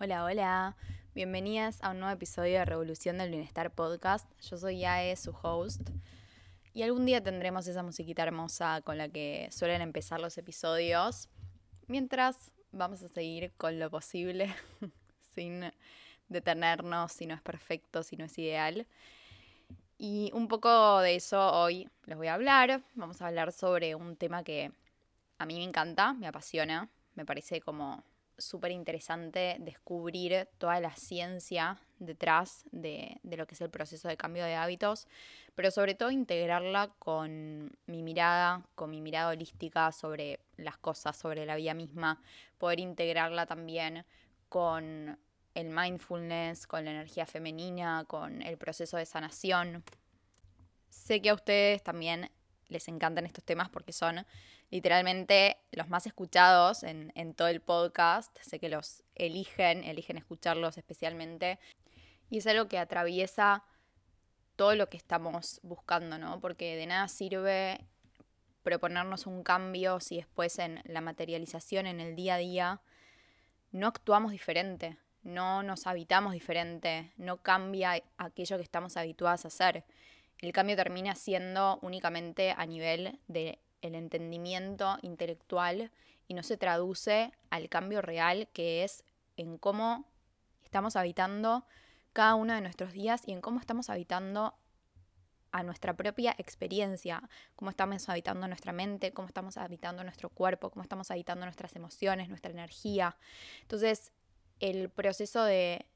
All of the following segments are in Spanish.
Hola, hola. Bienvenidas a un nuevo episodio de Revolución del Bienestar Podcast. Yo soy Yae, su host. Y algún día tendremos esa musiquita hermosa con la que suelen empezar los episodios. Mientras vamos a seguir con lo posible, sin detenernos si no es perfecto, si no es ideal. Y un poco de eso hoy les voy a hablar. Vamos a hablar sobre un tema que a mí me encanta, me apasiona, me parece como súper interesante descubrir toda la ciencia detrás de, de, lo que es el proceso de cambio de hábitos, pero sobre todo integrarla con mi mirada, con mi mirada holística sobre las cosas, sobre la vida misma, poder integrarla también con el mindfulness, con la energía femenina, con el proceso de sanación. Sé que a ustedes también les encantan estos temas porque son literalmente los más escuchados en, en, todo el podcast. Sé que los eligen, eligen escucharlos especialmente. Y es algo que atraviesa todo lo que estamos buscando, ¿no? Porque de nada sirve proponernos un cambio si después en la materialización, en el día a día, no actuamos diferente, no nos habitamos diferente, no cambia aquello que estamos habituados a hacer. El cambio termina siendo únicamente a nivel de el entendimiento intelectual y no se traduce al cambio real que es en cómo estamos habitando cada uno de nuestros días y en cómo estamos habitando a nuestra propia experiencia, cómo estamos habitando nuestra mente, cómo estamos habitando nuestro cuerpo, cómo estamos habitando nuestras emociones, nuestra energía. Entonces, el proceso de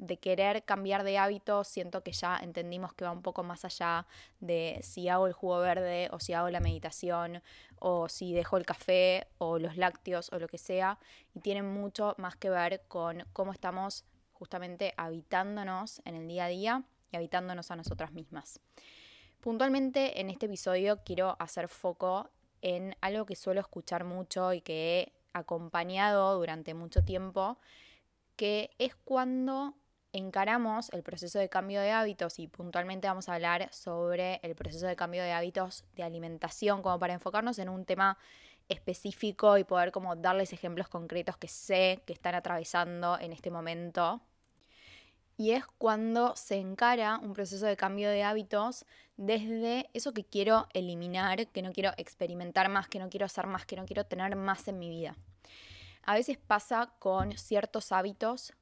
de querer cambiar de hábito, siento que ya entendimos que va un poco más allá de si hago el jugo verde o si hago la meditación o si dejo el café o los lácteos o lo que sea. Y tiene mucho más que ver con cómo estamos justamente habitándonos en el día a día y habitándonos a nosotras mismas. Puntualmente en este episodio quiero hacer foco en algo que suelo escuchar mucho y que he acompañado durante mucho tiempo, que es cuando encaramos el proceso de cambio de hábitos y puntualmente vamos a hablar sobre el proceso de cambio de hábitos de alimentación, como para enfocarnos en un tema específico y poder como darles ejemplos concretos que sé que están atravesando en este momento. Y es cuando se encara un proceso de cambio de hábitos desde eso que quiero eliminar, que no quiero experimentar más, que no quiero hacer más, que no quiero tener más en mi vida. A veces pasa con ciertos hábitos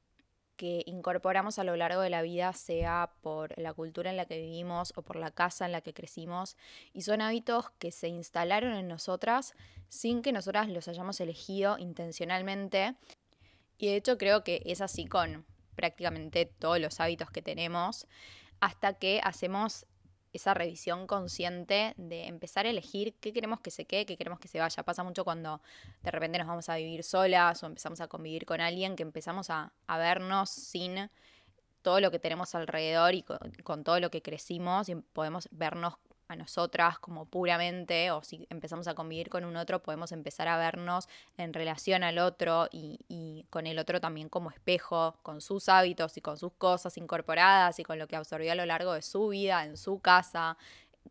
que incorporamos a lo largo de la vida, sea por la cultura en la que vivimos o por la casa en la que crecimos, y son hábitos que se instalaron en nosotras sin que nosotras los hayamos elegido intencionalmente. Y de hecho creo que es así con prácticamente todos los hábitos que tenemos, hasta que hacemos esa revisión consciente de empezar a elegir qué queremos que se quede, qué queremos que se vaya. Pasa mucho cuando de repente nos vamos a vivir solas o empezamos a convivir con alguien, que empezamos a, vernos sin todo lo que tenemos alrededor y con, todo lo que crecimos y podemos vernos a nosotras como puramente, o si empezamos a convivir con un otro, podemos empezar a vernos en relación al otro y, y, con el otro también como espejo, con sus hábitos y con sus cosas incorporadas y con lo que absorbió a lo largo de su vida, en su casa,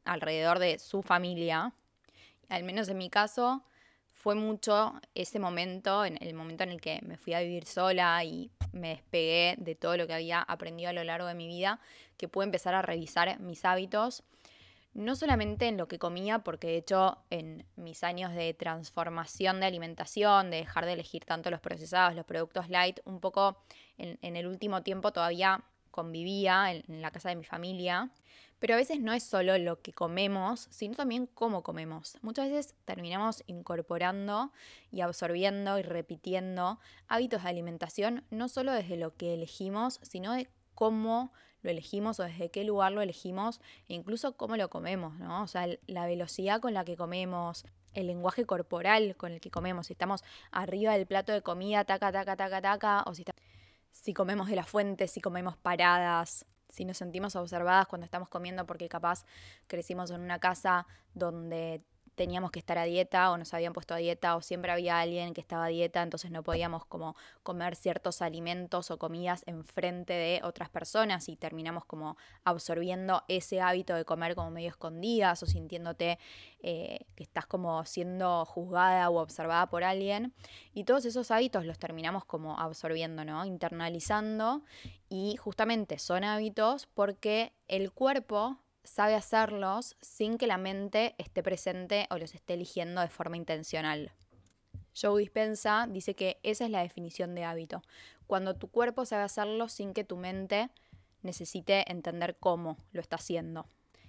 alrededor de su familia. Al menos en mi caso, fue mucho ese momento, en el momento en el que me fui a vivir sola y me despegué de todo lo que había aprendido a lo largo de mi vida, que pude empezar a revisar mis hábitos no solamente en lo que comía, porque de hecho en mis años de transformación de alimentación, de dejar de elegir tanto los procesados, los productos light, un poco en, el último tiempo todavía convivía en, la casa de mi familia, pero a veces no es solo lo que comemos, sino también cómo comemos. Muchas veces terminamos incorporando y absorbiendo y repitiendo hábitos de alimentación, no solo desde lo que elegimos, sino de cómo lo elegimos o desde qué lugar lo elegimos e incluso cómo lo comemos, ¿no? O sea, la velocidad con la que comemos, el lenguaje corporal con el que comemos, si estamos arriba del plato de comida, taca, taca, taca, taca, o si, si comemos de la fuente, si comemos paradas, si nos sentimos observadas cuando estamos comiendo porque capaz crecimos en una casa donde teníamos que estar a dieta o nos habían puesto a dieta o siempre había alguien que estaba a dieta, entonces no podíamos como comer ciertos alimentos o comidas enfrente de otras personas y terminamos como absorbiendo ese hábito de comer como medio escondidas o sintiéndote eh, que estás como siendo juzgada o observada por alguien. Y todos esos hábitos los terminamos como absorbiendo, ¿no? Internalizando y justamente son hábitos porque el cuerpo sabe hacerlos sin que la mente esté presente o los esté eligiendo de forma intencional. Joe Dispensa dice que esa es la definición de hábito, cuando tu cuerpo sabe hacerlo sin que tu mente necesite entender cómo lo está haciendo.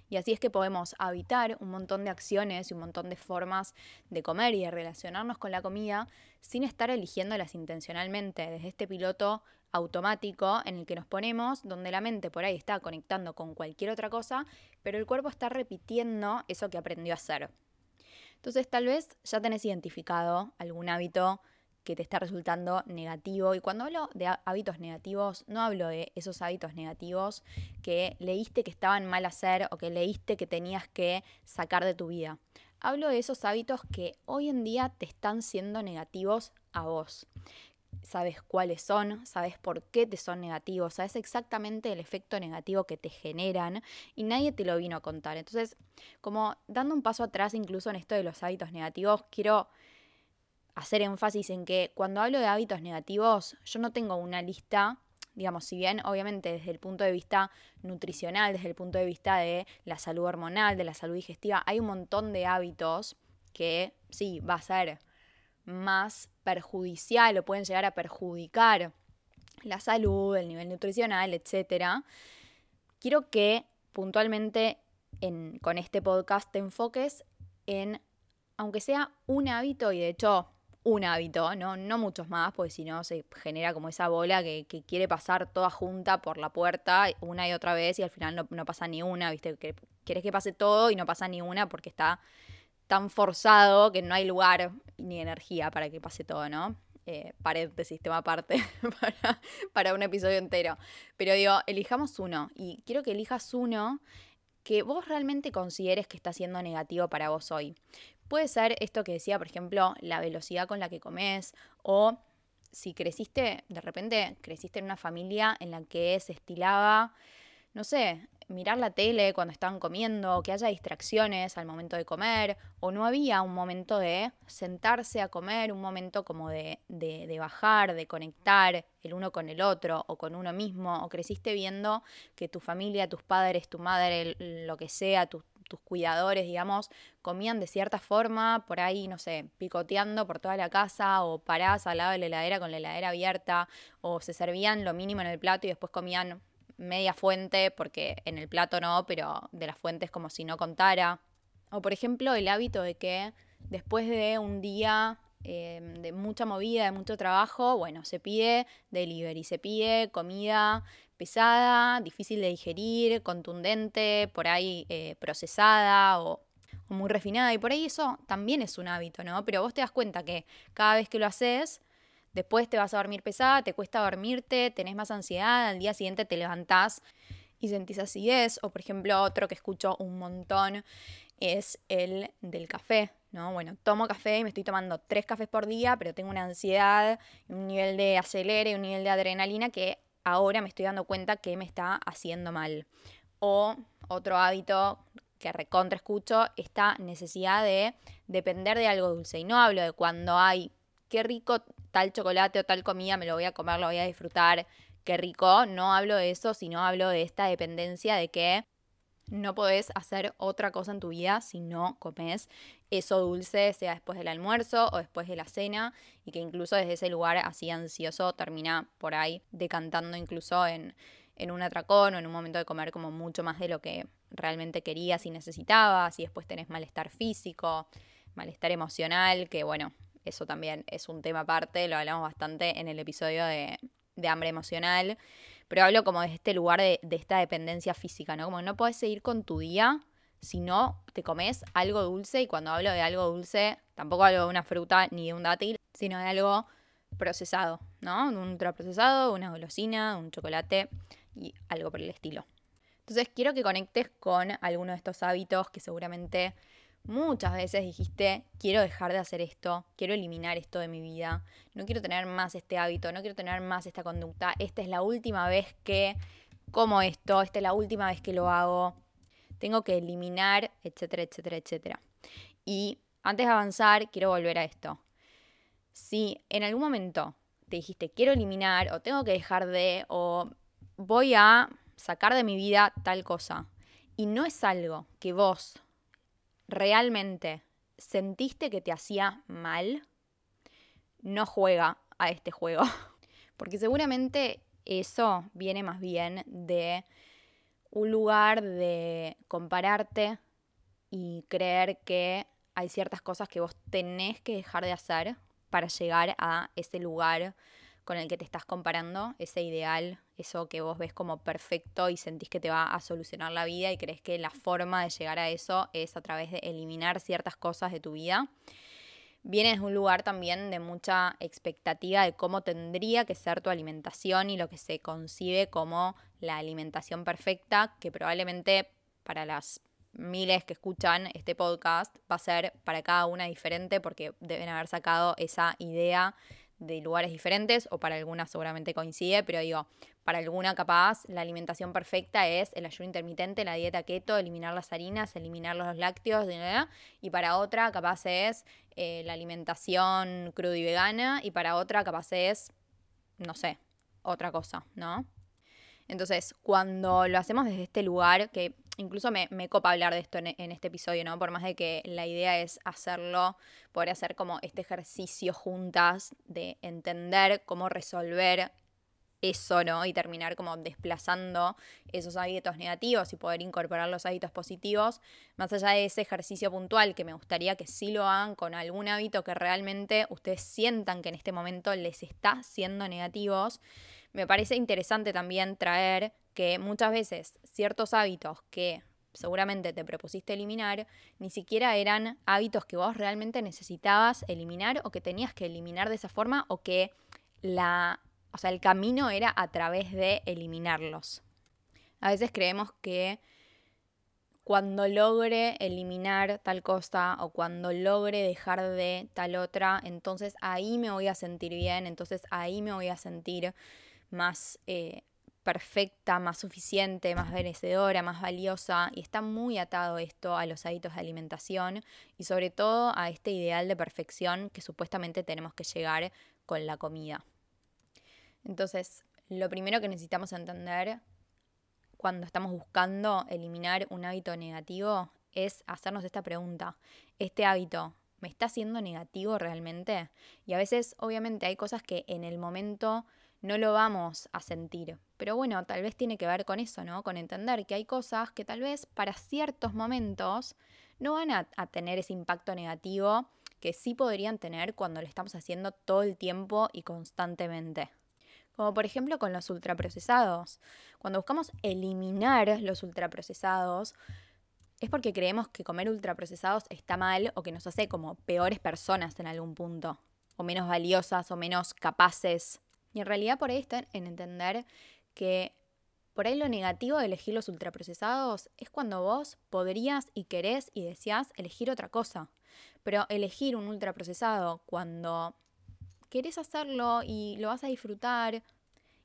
Y así es que podemos habitar un montón de acciones y un montón de formas de comer y de relacionarnos con la comida sin estar eligiéndolas intencionalmente desde este piloto automático en el que nos ponemos, donde la mente por ahí está conectando con cualquier otra cosa, pero el cuerpo está repitiendo eso que aprendió a hacer. Entonces tal vez ya tenés identificado algún hábito que te está resultando negativo. Y cuando hablo de hábitos negativos, no hablo de esos hábitos negativos que leíste que estaban mal hacer o que leíste que tenías que sacar de tu vida. Hablo de esos hábitos que hoy en día te están siendo negativos a vos sabes cuáles son, sabes por qué te son negativos, sabes exactamente el efecto negativo que te generan y nadie te lo vino a contar. Entonces, como dando un paso atrás incluso en esto de los hábitos negativos, quiero hacer énfasis en que cuando hablo de hábitos negativos, yo no tengo una lista, digamos, si bien obviamente desde el punto de vista nutricional, desde el punto de vista de la salud hormonal, de la salud digestiva, hay un montón de hábitos que sí, va a ser más perjudicial o pueden llegar a perjudicar la salud, el nivel nutricional, etc. Quiero que puntualmente con este podcast te enfoques en, aunque sea un hábito, y de hecho un hábito, no, no muchos más, porque si no se genera como esa bola que, quiere pasar toda junta por la puerta una y otra vez y al final no, pasa ni una, ¿viste? Que quieres que pase todo y no pasa ni una porque está tan forzado que no hay lugar ni energía para que pase todo, ¿no? Eh, paréntesis, tema aparte para, para un episodio entero. Pero digo, elijamos uno y quiero que elijas uno que vos realmente consideres que está siendo negativo para vos hoy. Puede ser esto que decía, por ejemplo, la velocidad con la que comes o si creciste, de repente creciste en una familia en la que se estilaba, no sé, mirar la tele cuando estaban comiendo, que haya distracciones al momento de comer, o no había un momento de sentarse a comer, un momento como de, de, bajar, de conectar el uno con el otro o con uno mismo, o creciste viendo que tu familia, tus padres, tu madre, lo que sea, tus cuidadores, digamos, comían de cierta forma, por ahí, no sé, picoteando por toda la casa, o parás al lado de la heladera con la heladera abierta, o se servían lo mínimo en el plato y después comían media fuente, porque en el plato no, pero de las fuentes como si no contara. O por ejemplo el hábito de que después de un día em, de mucha movida, de mucho trabajo, bueno, se pide delivery, se pide comida pesada, difícil de digerir, contundente, por ahí eh, procesada o, o muy refinada. Y por ahí eso también es un hábito, ¿no? Pero vos te das cuenta que cada vez que lo haces, Después te vas a dormir pesada, te cuesta dormirte, tenés más ansiedad, al día siguiente te levantás y sentís acidez. O por ejemplo, otro que escucho un montón es el del café, ¿no? Bueno, tomo café y me estoy tomando tres cafés por día, pero tengo una ansiedad, un nivel de acelere, un nivel de adrenalina que ahora me estoy dando cuenta que me está haciendo mal. O otro hábito que recontra escucho, esta necesidad de depender de algo dulce. Y no hablo de cuando hay qué rico tal chocolate o tal comida, me lo voy a comer, lo voy a disfrutar, qué rico. No hablo de eso, sino hablo de esta dependencia de que no podés hacer otra cosa en tu vida si no comes eso dulce, sea después del almuerzo o después de la cena, y que incluso desde ese lugar así ansioso termina por ahí decantando incluso en, en un atracón o en un momento de comer como mucho más de lo que realmente querías y necesitabas, y después tenés malestar físico, malestar emocional, que bueno, eso también es un tema aparte, lo hablamos bastante en el episodio de, hambre emocional, pero hablo como de este lugar de, esta dependencia física, ¿no? Como no puedes seguir con tu día si no te comes algo dulce, y cuando hablo de algo dulce, tampoco hablo de una fruta ni de un dátil, sino de algo procesado, ¿no? Un ultraprocesado, una golosina, un chocolate y algo por el estilo. Entonces quiero que conectes con alguno de estos hábitos que seguramente Muchas veces dijiste, quiero dejar de hacer esto, quiero eliminar esto de mi vida, no quiero tener más este hábito, no quiero tener más esta conducta, esta es la última vez que como esto, esta es la última vez que lo hago, tengo que eliminar, etcétera, etcétera, etcétera. Y antes de avanzar, quiero volver a esto. Si en algún momento te dijiste, quiero eliminar, o tengo que dejar de, o voy a sacar de mi vida tal cosa, y no es algo que vos realmente sentiste que te hacía mal, no juega a este juego. Porque seguramente eso viene más bien de un lugar de compararte y creer que hay ciertas cosas que vos tenés que dejar de hacer para llegar a ese lugar con el que te estás comparando, ese ideal, eso que vos ves como perfecto y sentís que te va a solucionar la vida y crees que la forma de llegar a eso es a través de eliminar ciertas cosas de tu vida. Viene desde un lugar también de mucha expectativa de cómo tendría que ser tu alimentación y lo que se concibe como la alimentación perfecta, que probablemente para las miles que escuchan este podcast va a ser para cada una diferente porque deben haber sacado esa idea de lugares diferentes o para algunas seguramente coincide, pero digo, para alguna capaz la alimentación perfecta es el ayuno intermitente, la dieta keto, eliminar las harinas, eliminar los lácteos, y para otra capaz es eh, la alimentación crudo y vegana y para otra capaz es, no sé, otra cosa, ¿no? Entonces, cuando lo hacemos desde este lugar, que incluso me, copa hablar de esto en, en, este episodio, ¿no? Por más de que la idea es hacerlo, poder hacer como este ejercicio juntas de entender cómo resolver eso, ¿no? Y terminar como desplazando esos hábitos negativos y poder incorporar los hábitos positivos, más allá de ese ejercicio puntual que me gustaría que sí lo hagan con algún hábito que realmente ustedes sientan que en este momento les está siendo negativos me parece interesante también traer que muchas veces ciertos hábitos que seguramente te propusiste eliminar, ni siquiera eran hábitos que vos realmente necesitabas eliminar o que tenías que eliminar de esa forma o que la, o sea, el camino era a través de eliminarlos. A veces creemos que cuando logre eliminar tal cosa o cuando logre dejar de tal otra, entonces ahí me voy a sentir bien, entonces ahí me voy a sentir más eh, perfecta, más suficiente, más merecedora, más valiosa. Y está muy atado esto a los hábitos de alimentación y sobre todo a este ideal de perfección que supuestamente tenemos que llegar con la comida. Entonces, lo primero que necesitamos entender cuando estamos buscando eliminar un hábito negativo es hacernos esta pregunta. ¿Este hábito me está haciendo negativo realmente? Y a veces, obviamente, hay cosas que en el momento no lo vamos a sentir. Pero bueno, tal vez tiene que ver con eso, ¿no? Con entender que hay cosas que tal vez para ciertos momentos no van a, tener ese impacto negativo que sí podrían tener cuando lo estamos haciendo todo el tiempo y constantemente. Como por ejemplo con los ultraprocesados. Cuando buscamos eliminar los ultraprocesados, es porque creemos que comer ultraprocesados está mal o que nos hace como peores personas en algún punto, o menos valiosas o menos capaces y en realidad por ahí está en entender que por ahí lo negativo de elegir los ultraprocesados es cuando vos podrías y querés y deseás elegir otra cosa. Pero elegir un ultraprocesado cuando querés hacerlo y lo vas a disfrutar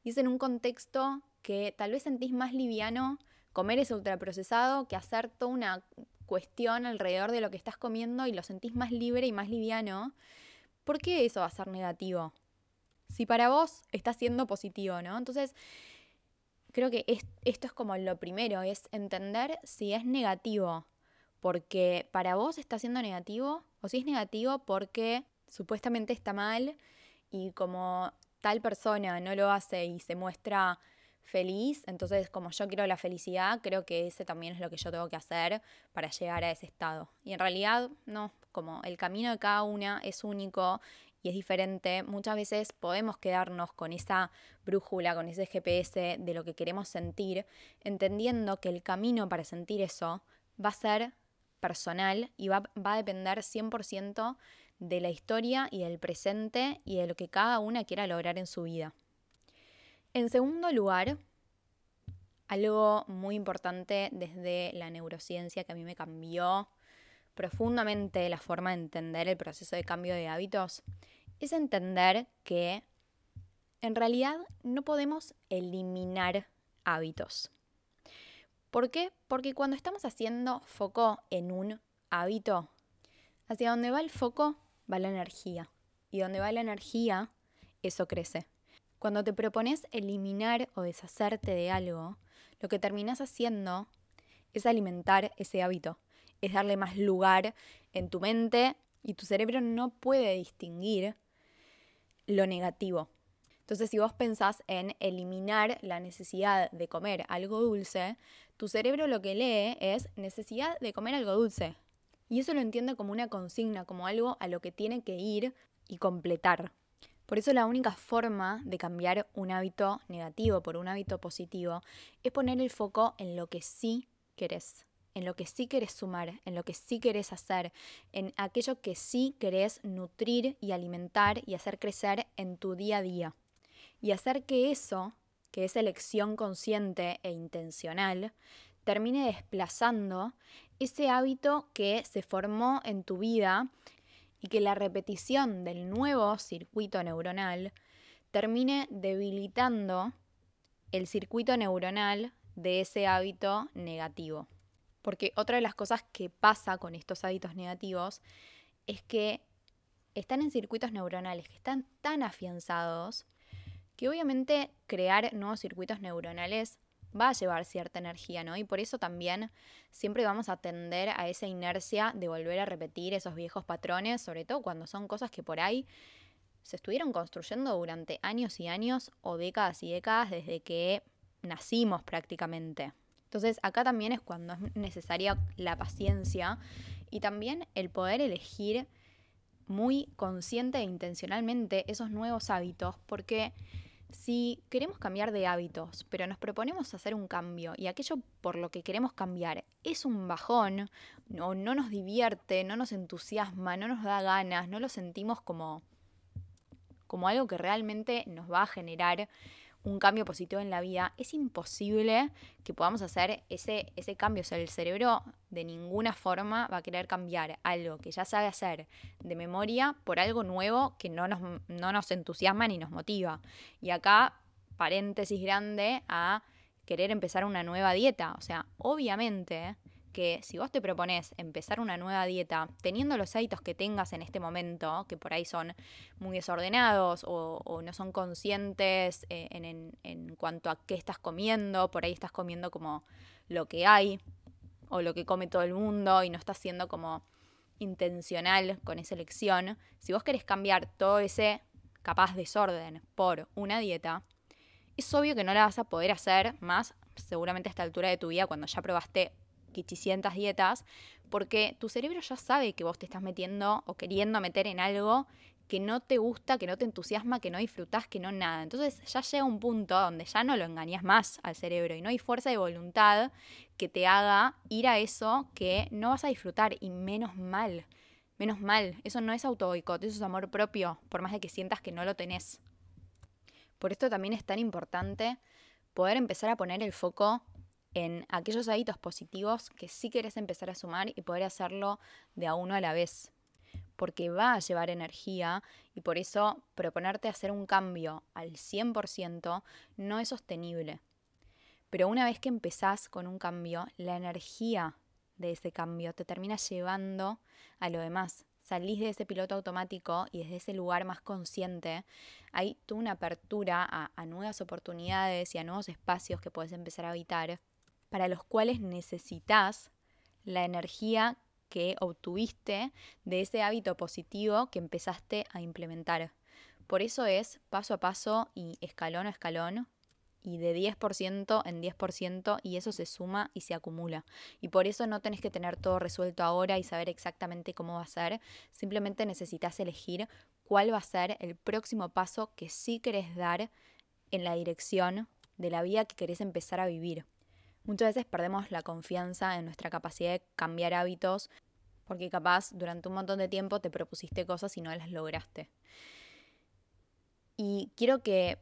y es en un contexto que tal vez sentís más liviano comer ese ultraprocesado que hacer toda una cuestión alrededor de lo que estás comiendo y lo sentís más libre y más liviano, ¿por qué eso va a ser negativo? Si para vos está siendo positivo, ¿no? Entonces, creo que esto es como lo primero, es entender si es negativo porque para vos está siendo negativo o si es negativo porque supuestamente está mal y como tal persona no lo hace y se muestra feliz, entonces como yo quiero la felicidad, creo que ese también es lo que yo tengo que hacer para llegar a ese estado. Y en realidad no, como el camino de cada una es único y es diferente, muchas veces podemos quedarnos con esa brújula, con ese GPS de lo que queremos sentir, entendiendo que el camino para sentir eso va a ser personal y va, va a depender 100% de la historia y del presente y de lo que cada una quiera lograr en su vida. En segundo lugar, algo muy importante desde la neurociencia que a mí me cambió profundamente la forma de entender el proceso de cambio de hábitos es entender que en realidad no podemos eliminar hábitos. ¿Por qué? Porque cuando estamos haciendo foco en un hábito, hacia donde va el foco va la energía. Y donde va la energía, eso crece. Cuando te propones eliminar o deshacerte de algo, lo que terminas haciendo es alimentar ese hábito, es darle más lugar en tu mente y tu cerebro no puede distinguir lo negativo. Entonces, si vos pensás en eliminar la necesidad de comer algo dulce, tu cerebro lo que lee es necesidad de comer algo dulce. Y eso lo entiende como una consigna, como algo a lo que tiene que ir y completar. Por eso la única forma de cambiar un hábito negativo por un hábito positivo es poner el foco en lo que sí querés, en lo que sí querés sumar, en lo que sí querés hacer, en aquello que sí querés nutrir y alimentar y hacer crecer en tu día a día y hacer que eso, que es elección consciente e intencional, termine desplazando ese hábito que se formó en tu vida y que la repetición del nuevo circuito neuronal termine debilitando el circuito neuronal de ese hábito negativo. Porque otra de las cosas que pasa con estos hábitos negativos es que están en circuitos neuronales que están tan afianzados que obviamente crear nuevos circuitos neuronales va a llevar cierta energía, ¿no? Y por eso también siempre vamos a tender a esa inercia de volver a repetir esos viejos patrones, sobre todo cuando son cosas que por ahí se estuvieron construyendo durante años y años o décadas y décadas desde que nacimos prácticamente. Entonces acá también es cuando es necesaria la paciencia y también el poder elegir muy consciente e intencionalmente esos nuevos hábitos porque si queremos cambiar de hábitos, pero nos proponemos hacer un cambio y aquello por lo que queremos cambiar es un bajón, o no nos divierte, no nos entusiasma, no nos da ganas, no lo sentimos como, como algo que realmente nos va a generar un cambio positivo en la vida, es imposible que podamos hacer ese, ese cambio. O sea, el cerebro de ninguna forma va a querer cambiar algo que ya sabe hacer de memoria por algo nuevo que no nos, no nos entusiasma ni nos motiva. Y acá, paréntesis grande a querer empezar una nueva dieta. O sea, obviamente que si vos te propones empezar una nueva dieta teniendo los hábitos que tengas en este momento, que por ahí son muy desordenados o, no son conscientes eh, en, en, cuanto a qué estás comiendo, por ahí estás comiendo como lo que hay o lo que come todo el mundo y no estás siendo como intencional con esa elección, si vos querés cambiar todo ese capaz desorden por una dieta, es obvio que no la vas a poder hacer más seguramente a esta altura de tu vida cuando ya probaste 500 dietas, porque tu cerebro ya sabe que vos te estás metiendo o queriendo meter en algo que no te gusta, que no te entusiasma, que no disfrutás, que no nada. Entonces ya llega un punto donde ya no lo engañas más al cerebro y no hay fuerza de voluntad que te haga ir a eso que no vas a disfrutar y menos mal. Menos mal, eso no es auto eso es amor propio, por más de que sientas que no lo tenés. Por esto también es tan importante poder empezar a poner el foco en aquellos hábitos positivos que sí querés empezar a sumar y poder hacerlo de a uno a la vez. Porque va a llevar energía y por eso proponerte hacer un cambio al 100% no es sostenible. Pero una vez que empezás con un cambio, la energía de ese cambio te termina llevando a lo demás. Salís de ese piloto automático y desde ese lugar más consciente hay tú una apertura a, a nuevas oportunidades y a nuevos espacios que puedes empezar a habitar para los cuales necesitas la energía que obtuviste de ese hábito positivo que empezaste a implementar. Por eso es paso a paso y escalón a escalón y de 10% en 10% y eso se suma y se acumula. Y por eso no tenés que tener todo resuelto ahora y saber exactamente cómo va a ser. Simplemente necesitas elegir cuál va a ser el próximo paso que sí querés dar en la dirección de la vida que querés empezar a vivir. Muchas veces perdemos la confianza en nuestra capacidad de cambiar hábitos porque capaz durante un montón de tiempo te propusiste cosas y no las lograste. Y quiero que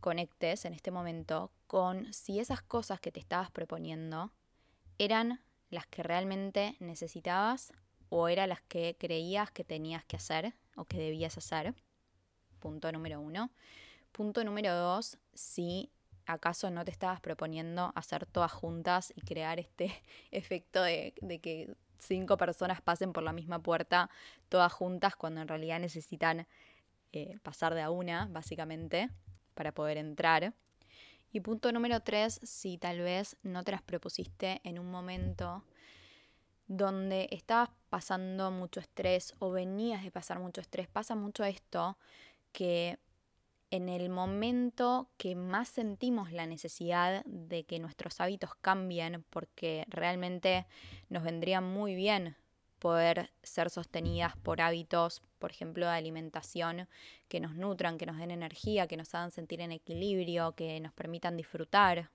conectes en este momento con si esas cosas que te estabas proponiendo eran las que realmente necesitabas o eran las que creías que tenías que hacer o que debías hacer. Punto número uno. Punto número dos, si acaso no te estabas proponiendo hacer todas juntas y crear este efecto de, que cinco personas pasen por la misma puerta todas juntas cuando en realidad necesitan eh, pasar de a una, básicamente, para poder entrar. Y punto número tres, si tal vez no te las propusiste en un momento donde estabas pasando mucho estrés o venías de pasar mucho estrés, pasa mucho esto que en el momento que más sentimos la necesidad de que nuestros hábitos cambien, porque realmente nos vendría muy bien poder ser sostenidas por hábitos, por ejemplo, de alimentación que nos nutran, que nos den energía, que nos hagan sentir en equilibrio, que nos permitan disfrutar.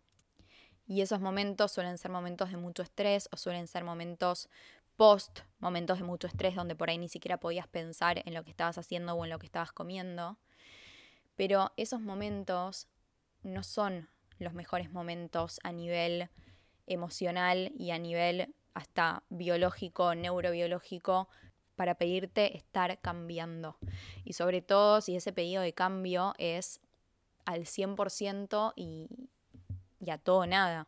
Y esos momentos suelen ser momentos de mucho estrés o suelen ser momentos post, momentos de mucho estrés donde por ahí ni siquiera podías pensar en lo que estabas haciendo o en lo que estabas comiendo. Pero esos momentos no son los mejores momentos a nivel emocional y a nivel hasta biológico, neurobiológico, para pedirte estar cambiando. Y sobre todo si ese pedido de cambio es al 100% y, y a todo nada.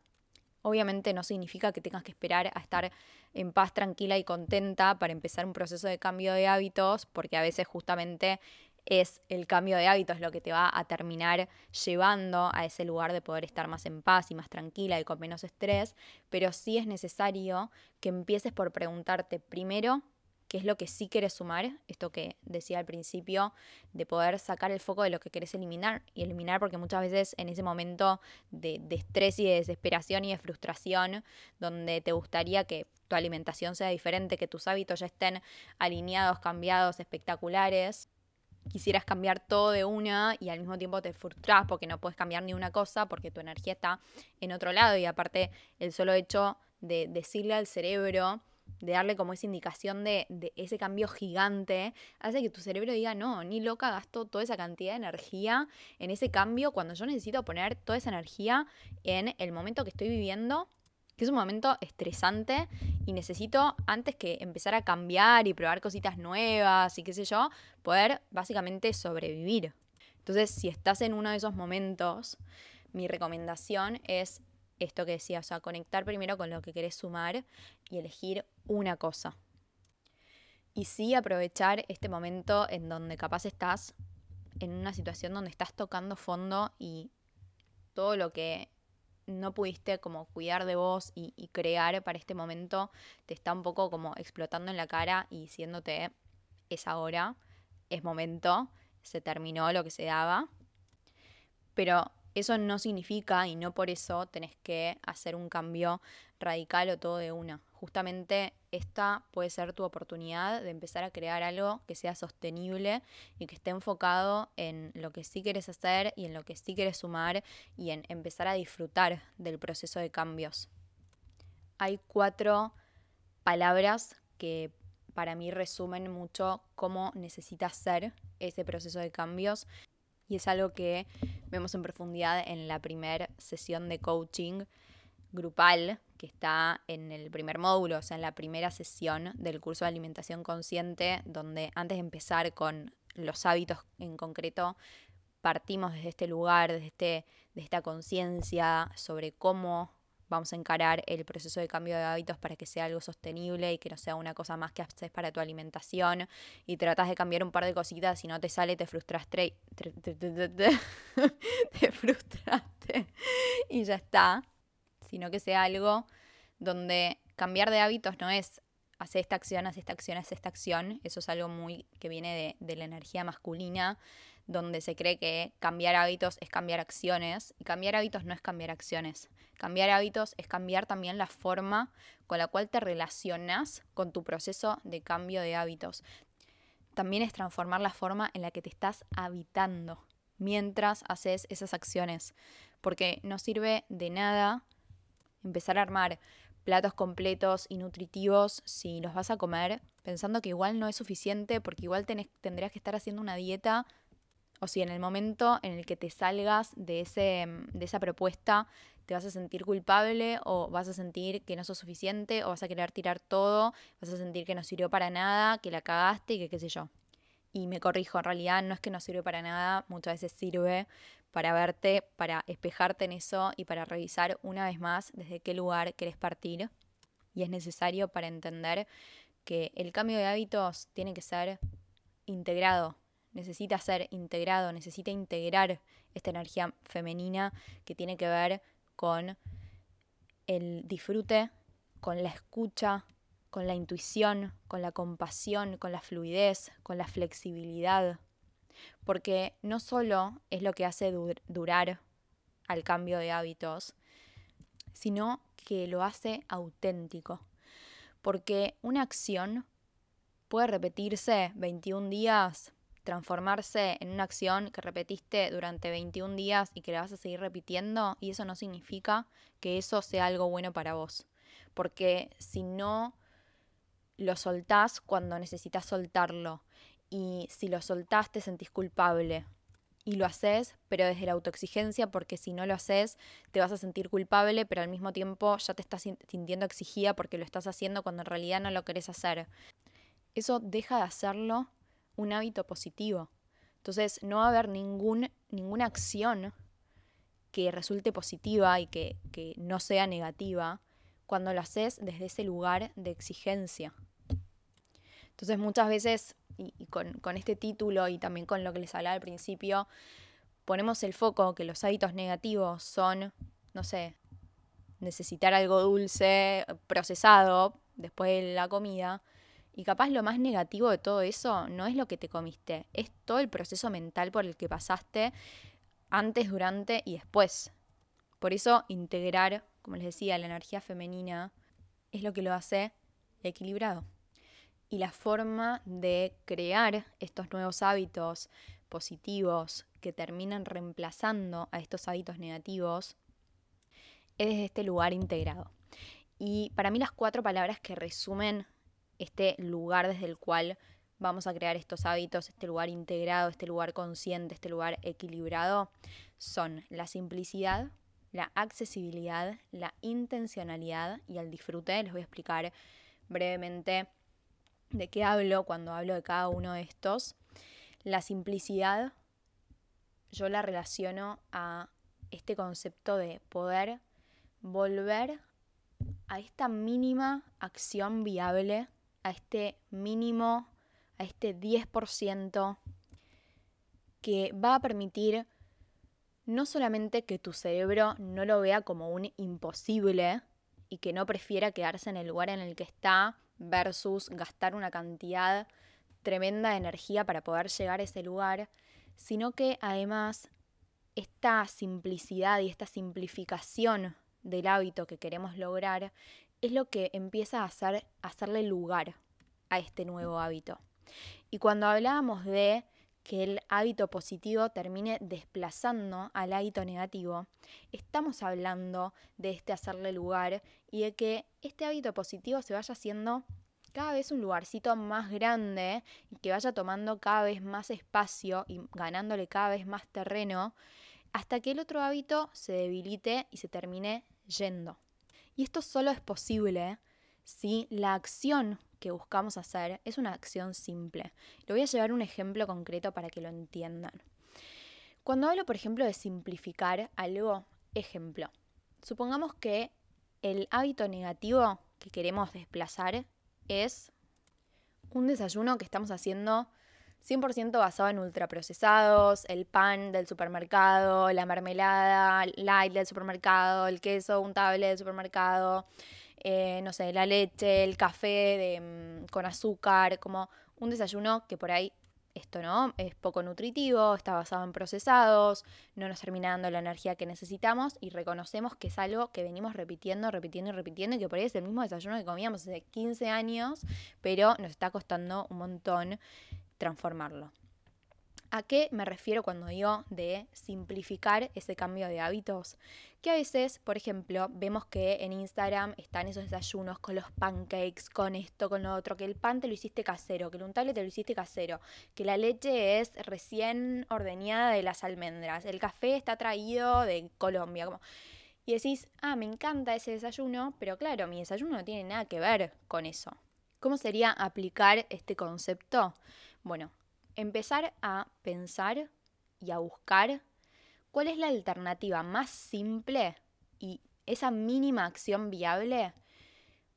Obviamente no significa que tengas que esperar a estar en paz, tranquila y contenta para empezar un proceso de cambio de hábitos, porque a veces justamente es el cambio de hábitos lo que te va a terminar llevando a ese lugar de poder estar más en paz y más tranquila y con menos estrés, pero sí es necesario que empieces por preguntarte primero qué es lo que sí quieres sumar, esto que decía al principio, de poder sacar el foco de lo que querés eliminar y eliminar porque muchas veces en ese momento de, de estrés y de desesperación y de frustración, donde te gustaría que tu alimentación sea diferente, que tus hábitos ya estén alineados, cambiados, espectaculares, quisieras cambiar todo de una y al mismo tiempo te frustras porque no puedes cambiar ni una cosa porque tu energía está en otro lado. Y aparte el solo hecho de decirle al cerebro, de darle como esa indicación de, de, ese cambio gigante, hace que tu cerebro diga, no, ni loca, gasto toda esa cantidad de energía en ese cambio cuando yo necesito poner toda esa energía en el momento que estoy viviendo que es un momento estresante y necesito, antes que empezar a cambiar y probar cositas nuevas y qué sé yo, poder básicamente sobrevivir. Entonces, si estás en uno de esos momentos, mi recomendación es esto que decía, o sea, conectar primero con lo que querés sumar y elegir una cosa. Y sí aprovechar este momento en donde capaz estás en una situación donde estás tocando fondo y todo lo que no pudiste como cuidar de vos y, crear para este momento, te está un poco como explotando en la cara y diciéndote, es ahora, es momento, se terminó lo que se daba. Pero eso no significa y no por eso tenés que hacer un cambio radical o todo de una. Justamente esta puede ser tu oportunidad de empezar a crear algo que sea sostenible y que esté enfocado en lo que sí quieres hacer y en lo que sí quieres sumar y en empezar a disfrutar del proceso de cambios. Hay cuatro palabras que para mí resumen mucho cómo necesitas ser ese proceso de cambios y es algo que vemos en profundidad en la primera sesión de coaching grupal que está en el primer módulo, o sea, en la primera sesión del curso de alimentación consciente, donde antes de empezar con los hábitos en concreto, partimos desde este lugar, desde, este, esta conciencia sobre cómo vamos a encarar el proceso de cambio de hábitos para que sea algo sostenible y que no sea una cosa más que haces para tu alimentación y tratas de cambiar un par de cositas, si no te sale te frustraste, te frustraste y ya está, sino que sea algo donde cambiar de hábitos no es hacer esta acción, hacer esta acción, hacer esta acción, eso es algo muy que viene de, de la energía masculina, donde se cree que cambiar hábitos es cambiar acciones y cambiar hábitos no es cambiar acciones. Cambiar hábitos es cambiar también la forma con la cual te relacionas con tu proceso de cambio de hábitos. También es transformar la forma en la que te estás habitando mientras haces esas acciones, porque no sirve de nada empezar a armar platos completos y nutritivos si los vas a comer pensando que igual no es suficiente porque igual tendrías que estar haciendo una dieta o si en el momento en el que te salgas de, ese, de esa propuesta te vas a sentir culpable o vas a sentir que no sos suficiente o vas a querer tirar todo, vas a sentir que no sirvió para nada, que la cagaste y que qué sé yo. Y me corrijo, en realidad no es que no sirve para nada, muchas veces sirve para verte, para espejarte en eso y para revisar una vez más desde qué lugar querés partir. Y es necesario para entender que el cambio de hábitos tiene que ser integrado, necesita ser integrado, necesita integrar esta energía femenina que tiene que ver con el disfrute, con la escucha, con la intuición, con la compasión, con la fluidez, con la flexibilidad. Porque no solo es lo que hace durar al cambio de hábitos, sino que lo hace auténtico. Porque una acción puede repetirse 21 días, transformarse en una acción que repetiste durante 21 días y que la vas a seguir repitiendo y eso no significa que eso sea algo bueno para vos. Porque si no lo soltás cuando necesitas soltarlo y si lo soltás te sentís culpable y lo haces, pero desde la autoexigencia, porque si no lo haces, te vas a sentir culpable, pero al mismo tiempo ya te estás sintiendo exigida porque lo estás haciendo cuando en realidad no lo querés hacer. Eso deja de hacerlo un hábito positivo. Entonces no va a haber ninguna acción que resulte positiva y que, no sea negativa cuando lo haces desde ese lugar de exigencia. Entonces muchas veces, y, con, con, este título y también con lo que les hablaba al principio, ponemos el foco que los hábitos negativos son, no sé, necesitar algo dulce, procesado, después de la comida, y capaz lo más negativo de todo eso no es lo que te comiste, es todo el proceso mental por el que pasaste antes, durante y después. Por eso integrar, como les decía, la energía femenina es lo que lo hace equilibrado. Y la forma de crear estos nuevos hábitos positivos que terminan reemplazando a estos hábitos negativos es desde este lugar integrado. Y para mí las cuatro palabras que resumen este lugar desde el cual vamos a crear estos hábitos, este lugar integrado, este lugar consciente, este lugar equilibrado, son la simplicidad, la accesibilidad, la intencionalidad y el disfrute. Les voy a explicar brevemente de qué hablo cuando hablo de cada uno de estos. La simplicidad yo la relaciono a este concepto de poder volver a esta mínima acción viable a este mínimo, a este 10% que va a permitir no solamente que tu cerebro no lo vea como un imposible y que no prefiera quedarse en el lugar en el que está versus gastar una cantidad tremenda de energía para poder llegar a ese lugar, sino que además esta simplicidad y esta simplificación del hábito que queremos lograr es lo que empieza a, hacer, hacerle lugar a este nuevo hábito. Y cuando hablábamos de que el hábito positivo termine desplazando al hábito negativo, estamos hablando de este hacerle lugar y de que este hábito positivo se vaya haciendo cada vez un lugarcito más grande y que vaya tomando cada vez más espacio y ganándole cada vez más terreno hasta que el otro hábito se debilite y se termine yendo. Y esto solo es posible si la acción que buscamos hacer es una acción simple. Le voy a llevar un ejemplo concreto para que lo entiendan. Cuando hablo, por ejemplo, de simplificar algo, ejemplo, supongamos que el hábito negativo que queremos desplazar es un desayuno que estamos haciendo 100% basado en ultraprocesados, el pan del supermercado, la mermelada light del supermercado, el queso untable del supermercado, eh, no sé, la leche, el café mm, con azúcar, como un desayuno que por ahí esto no es poco nutritivo, está basado en procesados, no nos termina dando la energía que necesitamos y reconocemos que es algo que venimos repitiendo, repitiendo y repitiendo y que por ahí es el mismo desayuno que comíamos hace 15 años, pero nos está costando un montón transformarlo. ¿A qué me refiero cuando digo de simplificar ese cambio de hábitos? Que a veces, por ejemplo, vemos que en Instagram están esos desayunos con los pancakes, con esto, con lo otro, que el pan te lo hiciste casero, que el untable te lo hiciste casero, que la leche es recién ordeñada de las almendras, el café está traído de Colombia. Y decís, ah, me encanta ese desayuno, pero claro, mi desayuno no tiene nada que ver con eso. ¿Cómo sería aplicar este concepto? Bueno, empezar a pensar y a buscar cuál es la alternativa más simple y esa mínima acción viable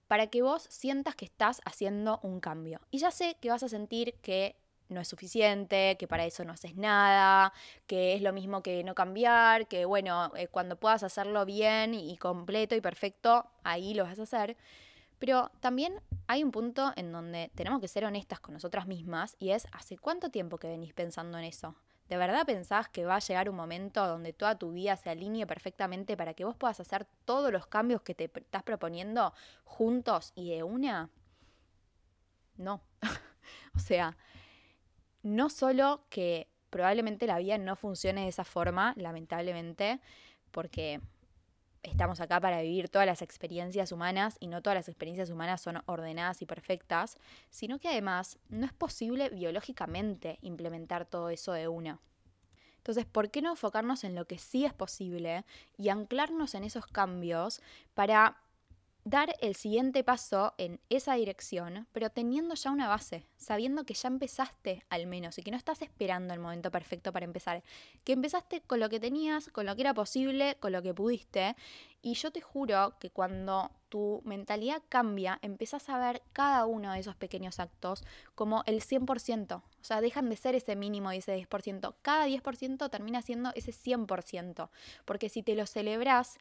para que vos sientas que estás haciendo un cambio. Y ya sé que vas a sentir que no es suficiente, que para eso no haces nada, que es lo mismo que no cambiar, que bueno, eh, cuando puedas hacerlo bien y completo y perfecto, ahí lo vas a hacer. Pero también hay un punto en donde tenemos que ser honestas con nosotras mismas y es, ¿hace cuánto tiempo que venís pensando en eso? ¿De verdad pensás que va a llegar un momento donde toda tu vida se alinee perfectamente para que vos puedas hacer todos los cambios que te estás proponiendo juntos y de una? No. o sea, no solo que probablemente la vida no funcione de esa forma, lamentablemente, porque estamos acá para vivir todas las experiencias humanas y no todas las experiencias humanas son ordenadas y perfectas, sino que además no es posible biológicamente implementar todo eso de una. Entonces, ¿por qué no enfocarnos en lo que sí es posible y anclarnos en esos cambios para dar el siguiente paso en esa dirección, pero teniendo ya una base, sabiendo que ya empezaste al menos y que no estás esperando el momento perfecto para empezar, que empezaste con lo que tenías, con lo que era posible, con lo que pudiste. Y yo te juro que cuando tu mentalidad cambia, empezás a ver cada uno de esos pequeños actos como el 100%. O sea, dejan de ser ese mínimo y ese 10%. Cada 10% termina siendo ese 100%. Porque si te lo celebras,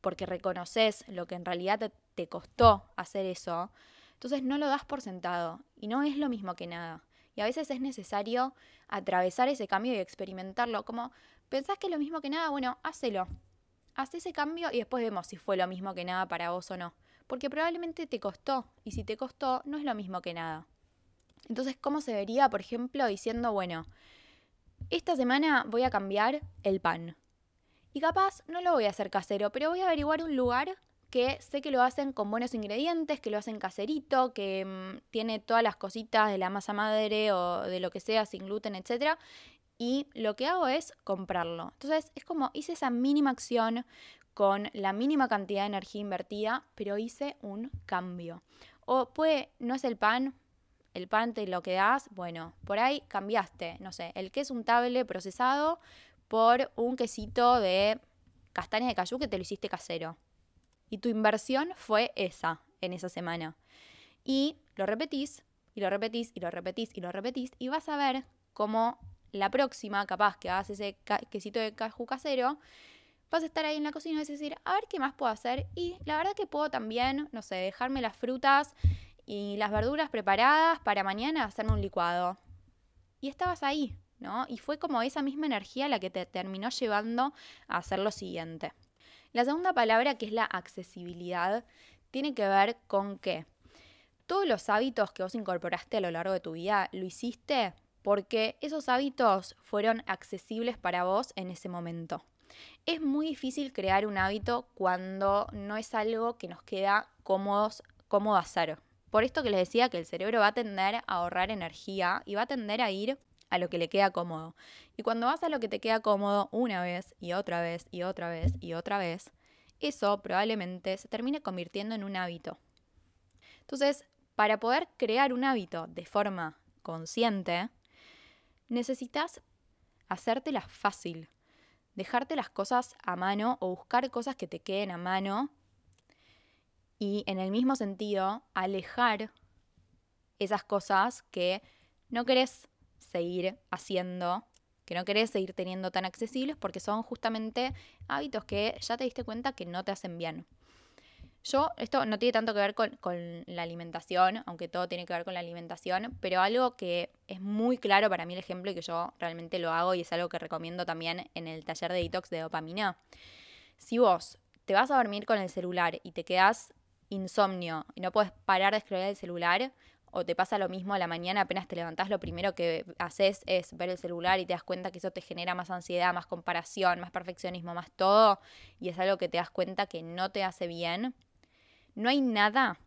porque reconoces lo que en realidad te, costó hacer eso, entonces no lo das por sentado y no es lo mismo que nada. Y a veces es necesario atravesar ese cambio y experimentarlo. Como pensás que es lo mismo que nada, bueno, hacelo. Haz ese cambio y después vemos si fue lo mismo que nada para vos o no. Porque probablemente te costó. Y si te costó, no es lo mismo que nada. Entonces, ¿cómo se vería, por ejemplo, diciendo, bueno, esta semana voy a cambiar el pan? Y capaz no lo voy a hacer casero, pero voy a averiguar un lugar que sé que lo hacen con buenos ingredientes, que lo hacen caserito, que mm, tiene todas las cositas de la masa madre o de lo que sea, sin gluten, etc. Y lo que hago es comprarlo. Entonces es como hice esa mínima acción con la mínima cantidad de energía invertida, pero hice un cambio. O puede, no es el pan, el pan te lo quedas, bueno, por ahí cambiaste, no sé, el que es un table procesado por un quesito de castaña de cayú que te lo hiciste casero. Y tu inversión fue esa en esa semana. Y lo repetís, y lo repetís, y lo repetís, y lo repetís, y vas a ver cómo la próxima, capaz que hagas ese quesito de cayú casero, vas a estar ahí en la cocina y vas a decir, a ver qué más puedo hacer. Y la verdad que puedo también, no sé, dejarme las frutas y las verduras preparadas para mañana hacerme un licuado. Y estabas ahí, Y fue como esa misma energía la que te terminó llevando a hacer lo siguiente. La segunda palabra, que es la accesibilidad, tiene que ver con que todos los hábitos que vos incorporaste a lo largo de tu vida lo hiciste porque esos hábitos fueron accesibles para vos en ese momento. Es muy difícil crear un hábito cuando no es algo que nos queda cómodos, cómodo hacer. Por esto que les decía que el cerebro va a tender a ahorrar energía y va a tender a ir a lo que le queda cómodo. Y cuando vas a lo que te queda cómodo una vez y otra vez y otra vez y otra vez, eso probablemente se termine convirtiendo en un hábito. Entonces, para poder crear un hábito de forma consciente, necesitas hacértela fácil, dejarte las cosas a mano o buscar cosas que te queden a mano y en el mismo sentido alejar esas cosas que no querés seguir haciendo, que no querés seguir teniendo tan accesibles porque son justamente hábitos que ya te diste cuenta que no te hacen bien. Yo, esto no tiene tanto que ver con, la alimentación, aunque todo tiene que ver con la alimentación, pero algo que es muy claro para mí el ejemplo y que yo realmente lo hago y es algo que recomiendo también en el taller de detox de dopamina. Si vos te vas a dormir con el celular y te quedas insomnio y no puedes parar de escribir el celular, o te pasa lo mismo a la mañana, apenas te levantás, lo primero que haces es ver el celular y te das cuenta que eso te genera más ansiedad, más comparación, más perfeccionismo, más todo, y es algo que te das cuenta que no te hace bien, no hay nada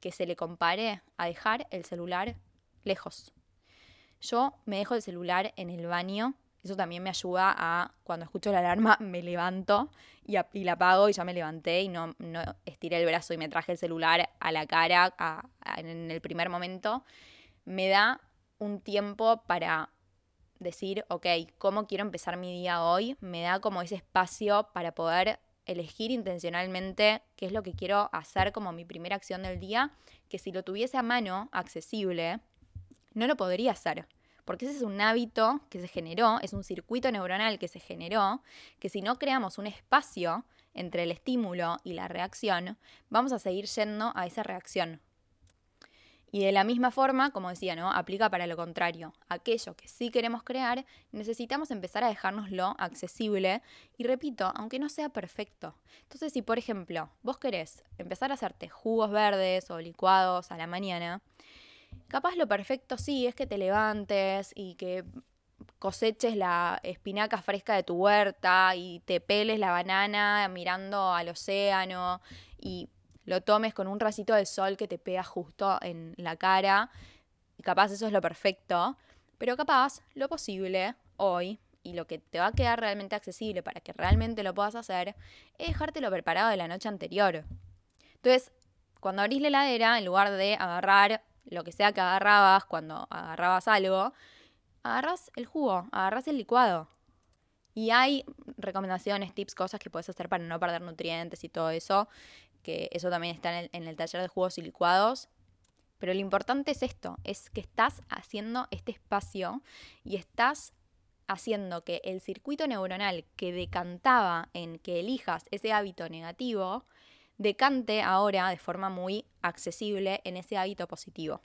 que se le compare a dejar el celular lejos. Yo me dejo el celular en el baño, Eso también me ayuda a, cuando escucho la alarma, me levanto y, la apago y ya me levanté y no, no, estiré el brazo y me traje el celular a la cara en el primer momento. Me da un tiempo para decir, ok, ¿cómo quiero empezar mi día hoy? Me da como ese espacio para poder elegir intencionalmente qué es lo que quiero hacer como mi primera acción del día, que si lo tuviese a mano, accesible, no lo podría hacer. Porque ese es un hábito que se generó, es un circuito neuronal que se generó, que si no creamos un espacio entre el estímulo y la reacción, vamos a seguir yendo a esa reacción. Y de la misma forma, como decía, ¿no? Aplica para lo contrario. Aquello que sí queremos crear, necesitamos empezar a dejárnoslo accesible y repito, aunque no sea perfecto. Entonces, si por ejemplo, vos querés empezar a hacerte jugos verdes o licuados a la mañana, capaz lo perfecto sí es que te levantes y que coseches la espinaca fresca de tu huerta y te peles la banana mirando al océano y lo tomes con un racito de sol que te pega justo en la cara. Y capaz eso es lo perfecto. Pero capaz lo posible hoy y lo que te va a quedar realmente accesible para que realmente lo puedas hacer es dejártelo preparado de la noche anterior. Entonces, cuando abrís la heladera, en lugar de agarrar lo que sea que agarrabas cuando agarrabas algo, agarras el jugo, agarras el licuado. Y hay recomendaciones, tips, cosas que puedes hacer para no perder nutrientes y todo eso que eso también está en el, taller de jugos y licuados. Pero lo importante es esto, es que estás haciendo este espacio y estás haciendo que el circuito neuronal que decantaba en que elijas ese hábito negativo, decante ahora de forma muy accesible en ese hábito positivo.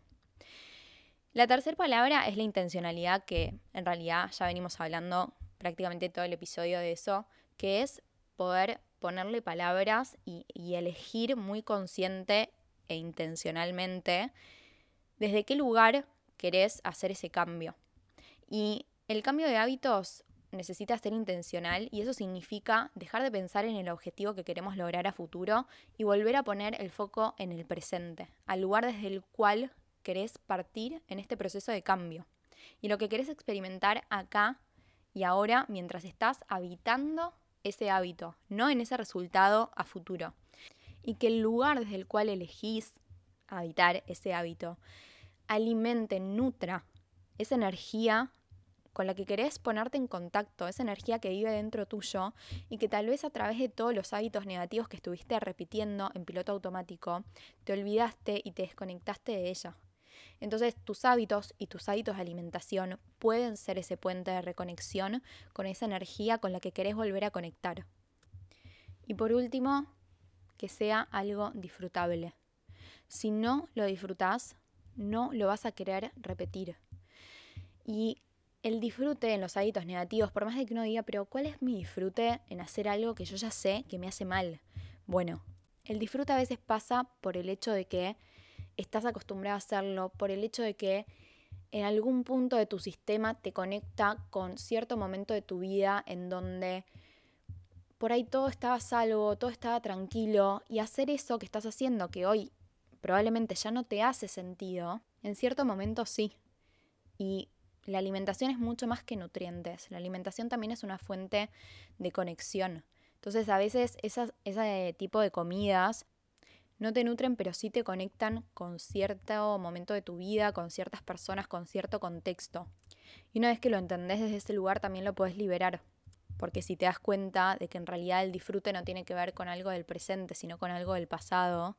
La tercera palabra es la intencionalidad, que en realidad ya venimos hablando prácticamente todo el episodio de eso, que es poder ponerle palabras y, elegir muy consciente e intencionalmente desde qué lugar querés hacer ese cambio. Y el cambio de hábitos necesita ser intencional y eso significa dejar de pensar en el objetivo que queremos lograr a futuro y volver a poner el foco en el presente, al lugar desde el cual querés partir en este proceso de cambio. Y lo que querés experimentar acá y ahora mientras estás habitando ese hábito, no en ese resultado a futuro. Y que el lugar desde el cual elegís habitar ese hábito alimente, nutra esa energía con la que querés ponerte en contacto, esa energía que vive dentro tuyo y que tal vez a través de todos los hábitos negativos que estuviste repitiendo en piloto automático, te olvidaste y te desconectaste de ella. Entonces tus hábitos y tus hábitos de alimentación pueden ser ese puente de reconexión con esa energía con la que querés volver a conectar. Y por último, que sea algo disfrutable. Si no lo disfrutás, no lo vas a querer repetir. Y el disfrute en los hábitos negativos, por más de que uno diga, pero ¿cuál es mi disfrute en hacer algo que yo ya sé que me hace mal? Bueno, el disfrute a veces pasa por el hecho de que estás acostumbrado a hacerlo, por el hecho de que en algún punto de tu sistema te conecta con cierto momento de tu vida en donde por ahí todo estaba salvo, todo estaba tranquilo, y hacer eso que estás haciendo, que hoy probablemente ya no te hace sentido, en cierto momento sí. Y la alimentación es mucho más que nutrientes, la alimentación también es una fuente de conexión. Entonces a veces ese tipo de comidas no te nutren, pero sí te conectan con cierto momento de tu vida, con ciertas personas, con cierto contexto. Y una vez que lo entendés desde ese lugar, también lo puedes liberar. Porque si te das cuenta de que en realidad el disfrute no tiene que ver con algo del presente, sino con algo del pasado,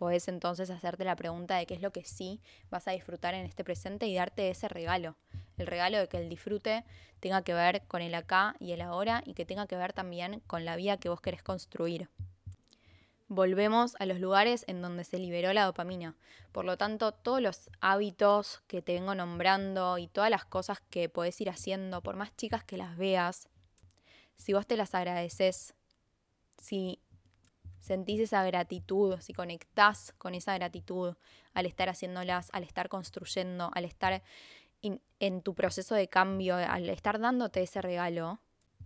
puedes entonces hacerte la pregunta de qué es lo que sí vas a disfrutar en este presente y darte ese regalo. El regalo de que el disfrute tenga que ver con el acá y el ahora y que tenga que ver también con la vida que vos querés construir volvemos a los lugares en donde se liberó la dopamina. Por lo tanto, todos los hábitos que te vengo nombrando y todas las cosas que podés ir haciendo, por más chicas que las veas, si vos te las agradeces, si sentís esa gratitud, si conectás con esa gratitud al estar haciéndolas, al estar construyendo, al estar en tu proceso de cambio, al estar dándote ese regalo,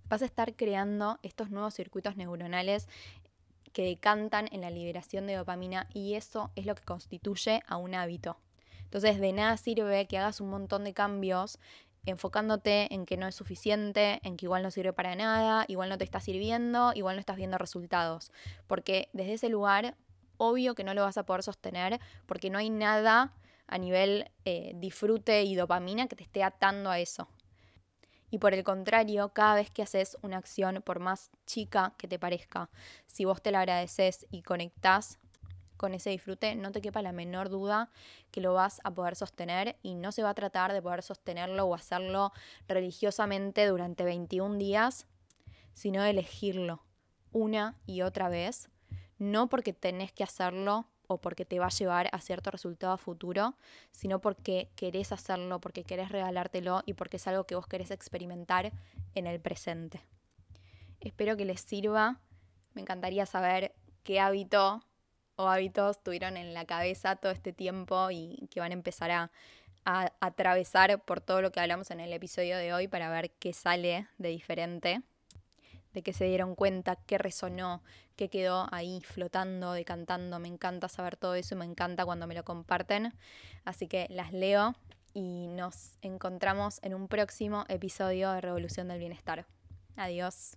vas a estar creando estos nuevos circuitos neuronales que decantan en la liberación de dopamina y eso es lo que constituye a un hábito. Entonces de nada sirve que hagas un montón de cambios enfocándote en que no es suficiente, en que igual no sirve para nada, igual no te está sirviendo, igual no estás viendo resultados. Porque desde ese lugar, obvio que no lo vas a poder sostener porque no hay nada a nivel eh, disfrute y dopamina que te esté atando a eso. Y por el contrario, cada vez que haces una acción, por más chica que te parezca, si vos te la agradeces y conectás con ese disfrute, no te quepa la menor duda que lo vas a poder sostener y no se va a tratar de poder sostenerlo o hacerlo religiosamente durante 21 días, sino de elegirlo una y otra vez, no porque tenés que hacerlo o porque te va a llevar a cierto resultado futuro, sino porque querés hacerlo, porque querés regalártelo y porque es algo que vos querés experimentar en el presente. Espero que les sirva. Me encantaría saber qué hábito o hábitos tuvieron en la cabeza todo este tiempo y que van a empezar a, atravesar por todo lo que hablamos en el episodio de hoy para ver qué sale de diferente de que se dieron cuenta, qué resonó, qué quedó ahí flotando, decantando. Me encanta saber todo eso y me encanta cuando me lo comparten. Así que las leo y nos encontramos en un próximo episodio de Revolución del Bienestar. Adiós.